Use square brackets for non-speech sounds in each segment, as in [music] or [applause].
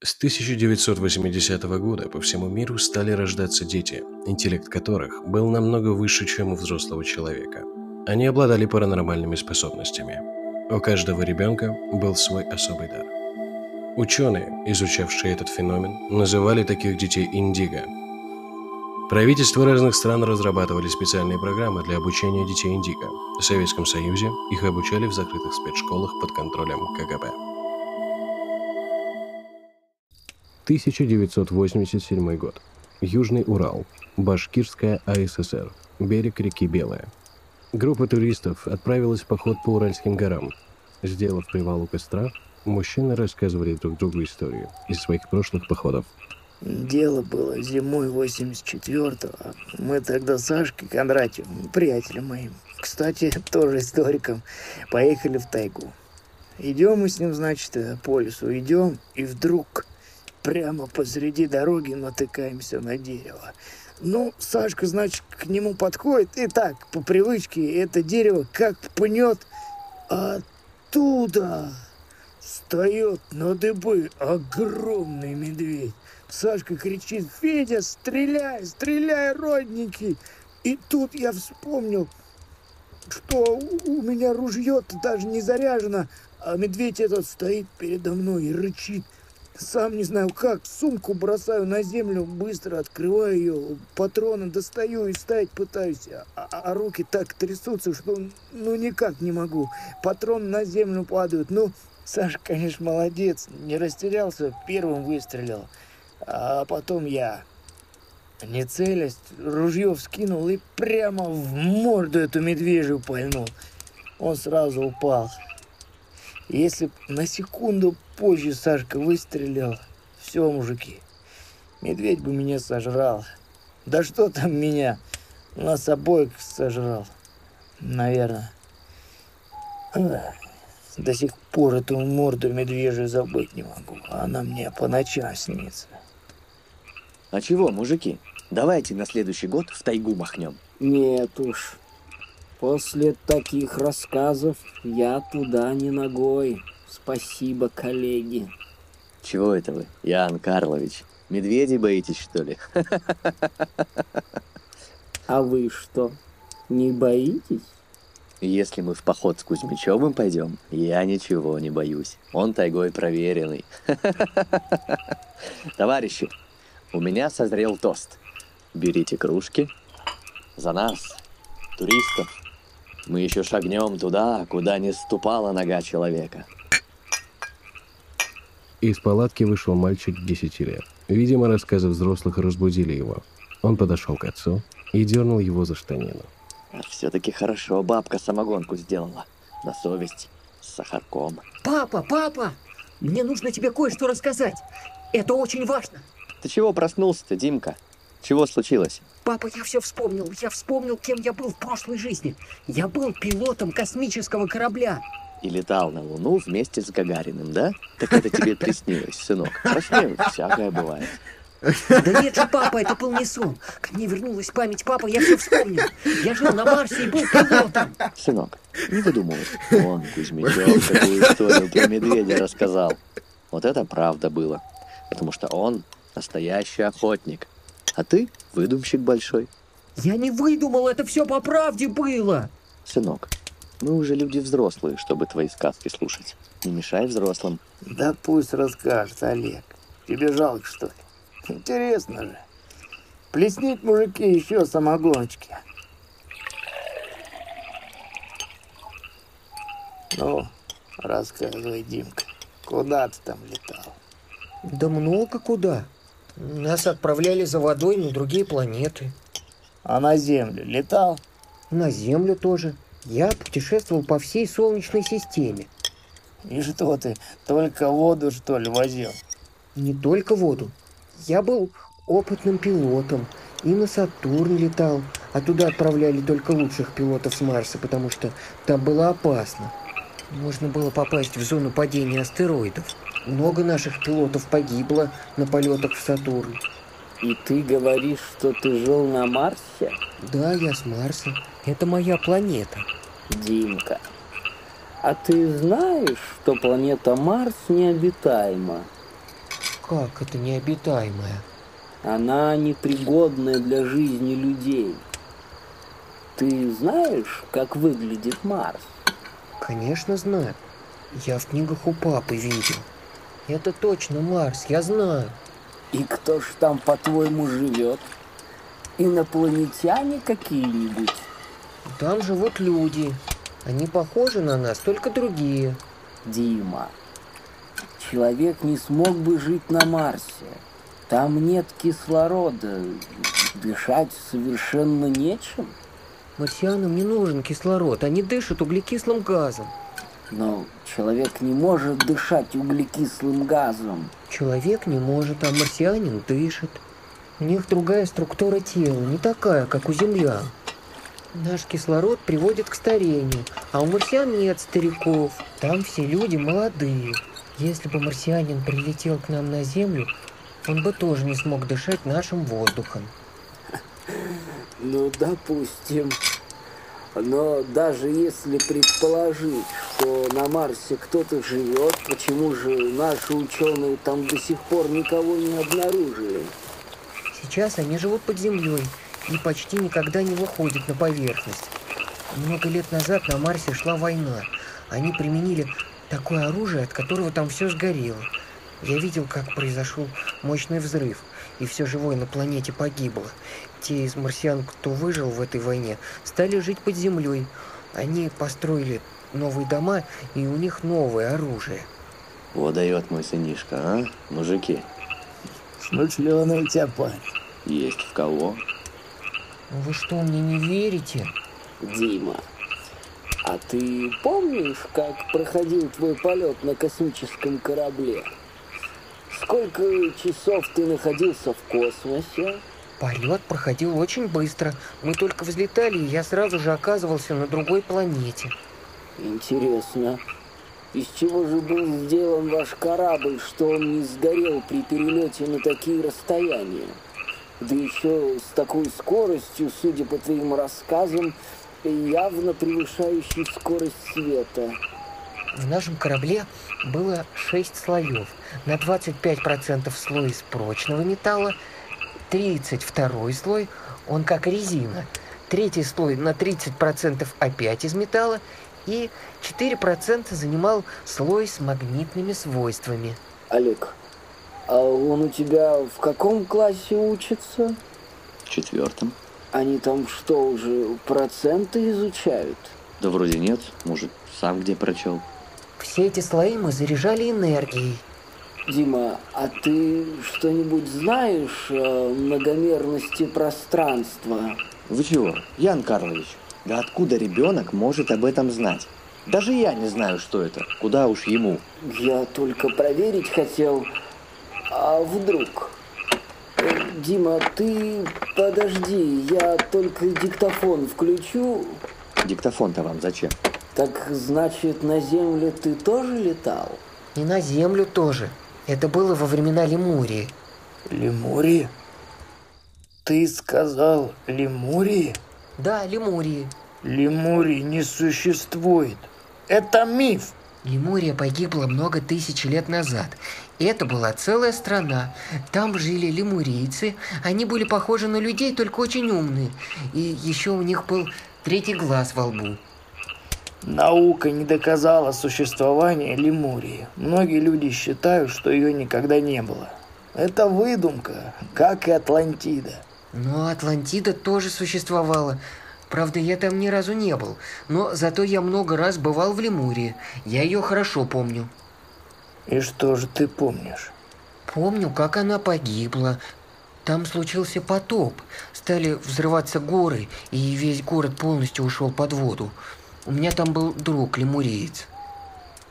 С 1980 года по всему миру стали рождаться дети, интеллект которых был намного выше, чем у взрослого человека. Они обладали паранормальными способностями. У каждого ребенка был свой особый дар. Ученые, изучавшие этот феномен, называли таких детей индиго. Правительства разных стран разрабатывали специальные программы для обучения детей индиго. В Советском Союзе их обучали в закрытых спецшколах под контролем КГБ. 1987 год. Южный Урал. Башкирская АССР. Берег реки Белая. Группа туристов отправилась в поход по Уральским горам. Сделав привал у костра, мужчины рассказывали друг другу историю из своих прошлых походов. Дело было зимой 84-го. Мы тогда с Сашкой Кондратьевым, приятелем моим, кстати, [laughs] тоже историком, поехали в тайгу. Идем мы с ним, значит, по лесу, идем, и вдруг прямо посреди дороги натыкаемся на дерево. Ну, Сашка, значит, к нему подходит, и так, по привычке, это дерево как пнет, оттуда встает на дыбы огромный медведь. Сашка кричит, Федя, стреляй, стреляй, родники. И тут я вспомнил, что у меня ружье-то даже не заряжено, а медведь этот стоит передо мной и рычит – сам не знаю как, сумку бросаю на землю, быстро открываю ее, патроны достаю и ставить пытаюсь, а, а, а руки так трясутся, что ну никак не могу. Патроны на землю падают. Ну, Саша, конечно, молодец, не растерялся, первым выстрелил. А потом я, не целясь, ружье вскинул и прямо в морду эту медвежью пальнул. Он сразу упал. Если б на секунду позже Сашка выстрелил, все, мужики, медведь бы меня сожрал. Да что там меня, нас обоих сожрал, наверное. До сих пор эту морду медвежью забыть не могу. Она мне по ночам снится. А чего, мужики, давайте на следующий год в тайгу махнем. Нет уж, После таких рассказов я туда не ногой. Спасибо, коллеги. Чего это вы, Ян Карлович? Медведей боитесь, что ли? А вы что, не боитесь? Если мы в поход с Кузьмичевым пойдем, я ничего не боюсь. Он тайгой проверенный. [laughs] Товарищи, у меня созрел тост. Берите кружки. За нас, туристов, мы еще шагнем туда, куда не ступала нога человека. Из палатки вышел мальчик 10 лет. Видимо, рассказы взрослых разбудили его. Он подошел к отцу и дернул его за штанину. Все-таки хорошо бабка самогонку сделала. На совесть, с сахарком. Папа, папа, мне нужно тебе кое-что рассказать. Это очень важно. Ты чего проснулся-то, Димка? Чего случилось? Папа, я все вспомнил. Я вспомнил, кем я был в прошлой жизни. Я был пилотом космического корабля. И летал на Луну вместе с Гагариным, да? Так это тебе приснилось, сынок. Посмеют, всякое бывает. Да нет же, папа, это был не сон. Ко мне вернулась память, папа, я все вспомнил. Я жил на Марсе и был пилотом. Сынок, не выдумывай. Он, Кузьмичев, такую историю про медведя рассказал. Вот это правда было. Потому что он настоящий охотник. А ты выдумщик большой. Я не выдумал, это все по правде было. Сынок, мы уже люди взрослые, чтобы твои сказки слушать. Не мешай взрослым. Да пусть расскажет, Олег. Тебе жалко, что ли? Интересно же. Плеснить, мужики, еще самогоночки. Ну, рассказывай, Димка, куда ты там летал? Да много куда. Нас отправляли за водой на другие планеты. А на Землю летал? На Землю тоже. Я путешествовал по всей Солнечной системе. И что ты, только воду, что ли, возил? Не только воду. Я был опытным пилотом и на Сатурн летал, а туда отправляли только лучших пилотов с Марса, потому что там было опасно. Можно было попасть в зону падения астероидов. Много наших пилотов погибло на полетах в Сатурн. И ты говоришь, что ты жил на Марсе? Да, я с Марса. Это моя планета. Димка, а ты знаешь, что планета Марс необитаема? Как это необитаемая? Она непригодная для жизни людей. Ты знаешь, как выглядит Марс? Конечно, знаю. Я в книгах у папы видел. Это точно Марс, я знаю. И кто ж там, по-твоему, живет? Инопланетяне какие-нибудь? Там живут люди. Они похожи на нас, только другие. Дима, человек не смог бы жить на Марсе. Там нет кислорода. Дышать совершенно нечем. Марсианам не нужен кислород, они дышат углекислым газом. Но человек не может дышать углекислым газом. Человек не может, а марсианин дышит. У них другая структура тела, не такая, как у землян. Наш кислород приводит к старению, а у марсиан нет стариков. Там все люди молодые. Если бы марсианин прилетел к нам на Землю, он бы тоже не смог дышать нашим воздухом. Ну, допустим. Но даже если предположить, что на Марсе кто-то живет, почему же наши ученые там до сих пор никого не обнаружили? Сейчас они живут под землей и почти никогда не выходят на поверхность. Много лет назад на Марсе шла война. Они применили такое оружие, от которого там все сгорело. Я видел, как произошел мощный взрыв, и все живое на планете погибло. Те из марсиан, кто выжил в этой войне, стали жить под землей. Они построили новые дома, и у них новое оружие. Вот дает мой сынишка, а? Мужики, Смышленый у тебя парень. есть в кого? Вы что, мне не верите? Дима, а ты помнишь, как проходил твой полет на космическом корабле? Сколько часов ты находился в космосе? Полет проходил очень быстро. Мы только взлетали, и я сразу же оказывался на другой планете. Интересно, из чего же был сделан ваш корабль, что он не сгорел при перелете на такие расстояния? Да еще с такой скоростью, судя по твоим рассказам, явно превышающей скорость света. В нашем корабле было шесть слоев. На 25% слой из прочного металла, 32 слой, он как резина, третий слой на 30% опять из металла, и 4% занимал слой с магнитными свойствами. Олег, а он у тебя в каком классе учится? В четвертом? Они там что, уже проценты изучают? Да вроде нет, может, сам где прочел. Все эти слои мы заряжали энергией. Дима, а ты что-нибудь знаешь о многомерности пространства? Вы чего, Ян Карлович? Да откуда ребенок может об этом знать? Даже я не знаю, что это. Куда уж ему. Я только проверить хотел, а вдруг? Э, Дима, ты подожди, я только диктофон включу. Диктофон-то вам зачем? Так значит, на Земле ты тоже летал? И на Землю тоже. Это было во времена Лемурии. Лемурии? Ты сказал Лемурии? Да, Лемурии. Лемурии не существует. Это миф. Лемурия погибла много тысяч лет назад. Это была целая страна. Там жили лемурийцы. Они были похожи на людей, только очень умные. И еще у них был третий глаз во лбу. Наука не доказала существование Лемурии. Многие люди считают, что ее никогда не было. Это выдумка, как и Атлантида. Но Атлантида тоже существовала. Правда, я там ни разу не был. Но зато я много раз бывал в Лемурии. Я ее хорошо помню. И что же ты помнишь? Помню, как она погибла. Там случился потоп. Стали взрываться горы, и весь город полностью ушел под воду. У меня там был друг, лемуриец.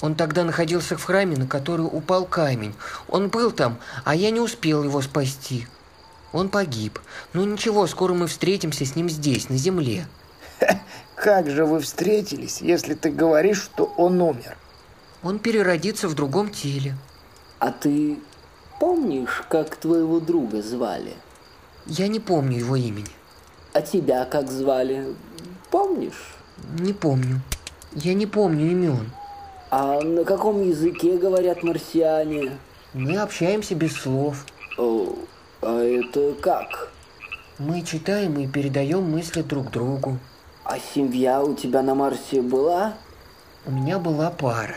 Он тогда находился в храме, на который упал камень. Он был там, а я не успел его спасти. Он погиб. Ну ничего, скоро мы встретимся с ним здесь, на земле. [laughs] Как же вы встретились, если ты говоришь, что он умер? Он переродится в другом теле. А ты помнишь, как твоего друга звали? Я не помню его имени. А тебя как звали? Помнишь? Не помню. Я не помню имен. А на каком языке говорят марсиане? Мы общаемся без слов. О, а это как? Мы читаем и передаем мысли друг другу. А семья у тебя на Марсе была? У меня была пара.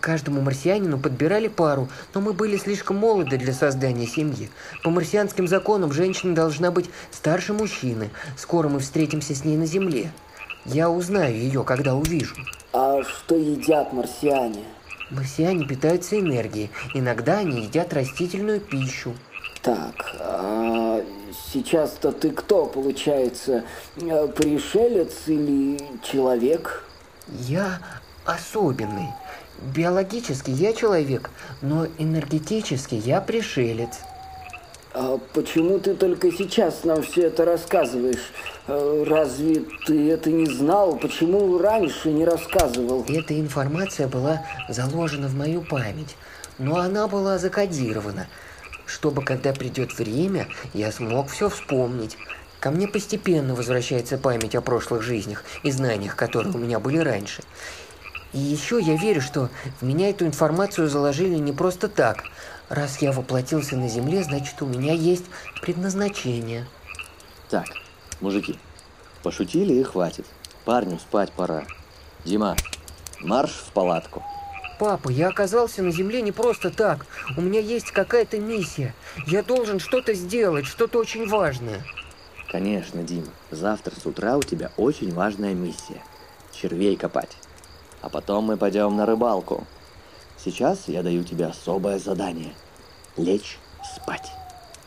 Каждому марсианину подбирали пару, но мы были слишком молоды для создания семьи. По марсианским законам женщина должна быть старше мужчины. Скоро мы встретимся с ней на Земле. Я узнаю ее, когда увижу. А что едят марсиане? Марсиане питаются энергией. Иногда они едят растительную пищу. Так, а сейчас-то ты кто, получается? Э, пришелец или человек? Я особенный. Биологически я человек, но энергетически я пришелец. А почему ты только сейчас нам все это рассказываешь? Э, разве ты это не знал? Почему раньше не рассказывал? Эта информация была заложена в мою память, но она была закодирована, чтобы когда придет время, я смог все вспомнить. Ко мне постепенно возвращается память о прошлых жизнях и знаниях, которые у меня были раньше. И еще я верю, что в меня эту информацию заложили не просто так. Раз я воплотился на Земле, значит у меня есть предназначение. Так, мужики, пошутили и хватит. Парню спать пора. Дима, марш в палатку. Папа, я оказался на Земле не просто так. У меня есть какая-то миссия. Я должен что-то сделать, что-то очень важное. Конечно, Дима, завтра с утра у тебя очень важная миссия. Червей копать а потом мы пойдем на рыбалку. Сейчас я даю тебе особое задание. Лечь спать.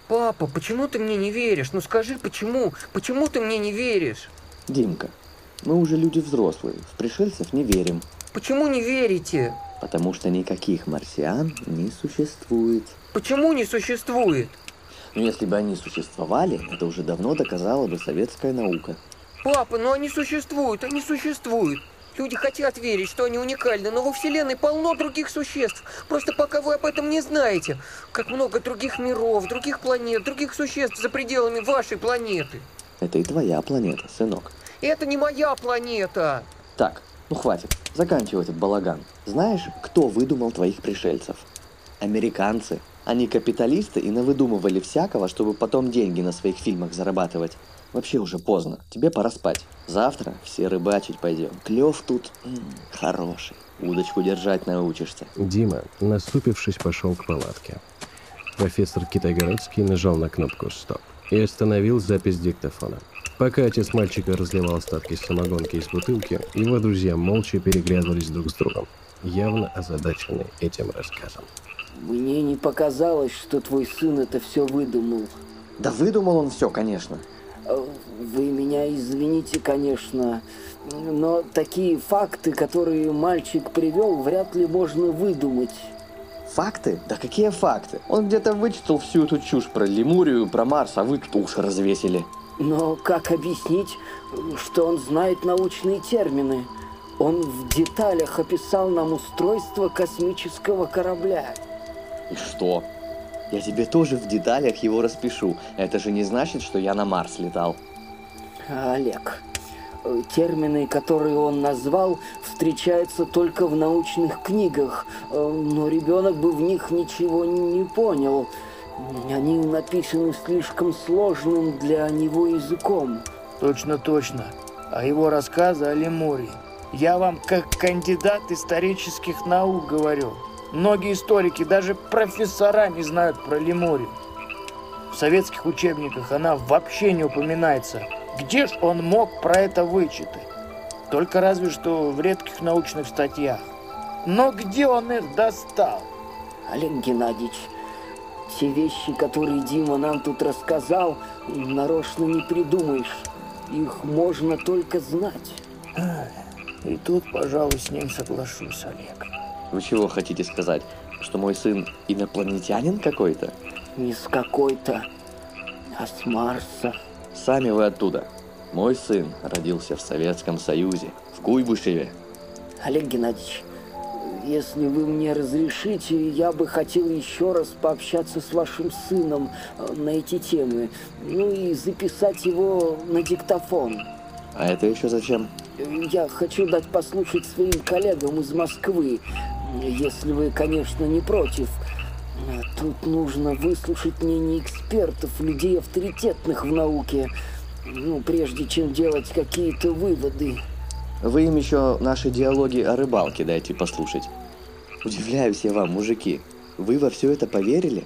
Папа, почему ты мне не веришь? Ну скажи, почему? Почему ты мне не веришь? Димка, мы уже люди взрослые, в пришельцев не верим. Почему не верите? Потому что никаких марсиан не существует. Почему не существует? Ну, если бы они существовали, это уже давно доказала бы советская наука. Папа, ну они существуют, они существуют. Люди хотят верить, что они уникальны, но во Вселенной полно других существ. Просто пока вы об этом не знаете. Как много других миров, других планет, других существ за пределами вашей планеты. Это и твоя планета, сынок. Это не моя планета. Так, ну хватит. Заканчивай этот балаган. Знаешь, кто выдумал твоих пришельцев? Американцы. Они капиталисты и навыдумывали всякого, чтобы потом деньги на своих фильмах зарабатывать. Вообще уже поздно. Тебе пора спать. Завтра все рыбачить пойдем. Клев тут м-м, хороший. Удочку держать научишься. Дима, наступившись, пошел к палатке. Профессор Китайгородский нажал на кнопку «Стоп» и остановил запись диктофона. Пока отец мальчика разливал остатки самогонки из бутылки, его друзья молча переглядывались друг с другом, явно озадаченные этим рассказом. Мне не показалось, что твой сын это все выдумал. Да выдумал он все, конечно. Вы меня извините, конечно, но такие факты, которые мальчик привел, вряд ли можно выдумать. Факты? Да какие факты? Он где-то вычитал всю эту чушь про Лемурию, про Марс, а вы тут уши развесили. Но как объяснить, что он знает научные термины? Он в деталях описал нам устройство космического корабля. И что? Я тебе тоже в деталях его распишу. Это же не значит, что я на Марс летал. Олег, термины, которые он назвал, встречаются только в научных книгах, но ребенок бы в них ничего не понял. Они написаны слишком сложным для него языком. Точно, точно. А его рассказы о Лемурии. Я вам как кандидат исторических наук говорю. Многие историки, даже профессора не знают про Лемурию. В советских учебниках она вообще не упоминается. Где ж он мог про это вычитать? Только разве что в редких научных статьях. Но где он их достал? Олег Геннадьевич, те вещи, которые Дима нам тут рассказал, нарочно не придумаешь. Их можно только знать. И тут, пожалуй, с ним соглашусь, Олег. Вы чего хотите сказать? Что мой сын инопланетянин какой-то? Не с какой-то, а с Марса. Сами вы оттуда. Мой сын родился в Советском Союзе, в Куйбышеве. Олег Геннадьевич, если вы мне разрешите, я бы хотел еще раз пообщаться с вашим сыном э, на эти темы. Ну и записать его на диктофон. А это еще зачем? Я хочу дать послушать своим коллегам из Москвы, если вы, конечно, не против. Тут нужно выслушать мнение экспертов, людей авторитетных в науке, ну, прежде чем делать какие-то выводы. Вы им еще наши диалоги о рыбалке дайте послушать. Удивляюсь я вам, мужики. Вы во все это поверили?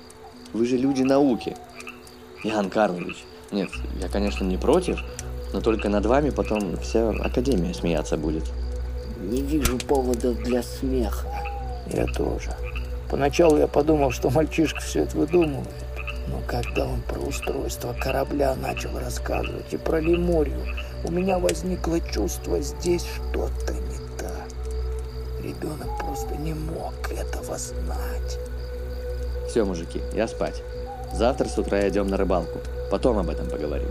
Вы же люди науки. Иоанн Карлович, нет, я, конечно, не против, но только над вами потом вся Академия смеяться будет. Не вижу поводов для смеха. Я тоже. Поначалу я подумал, что мальчишка все это выдумывает. Но когда он про устройство корабля начал рассказывать и про Лемурию, у меня возникло чувство, здесь что-то не так. Ребенок просто не мог этого знать. Все, мужики, я спать. Завтра с утра идем на рыбалку. Потом об этом поговорим.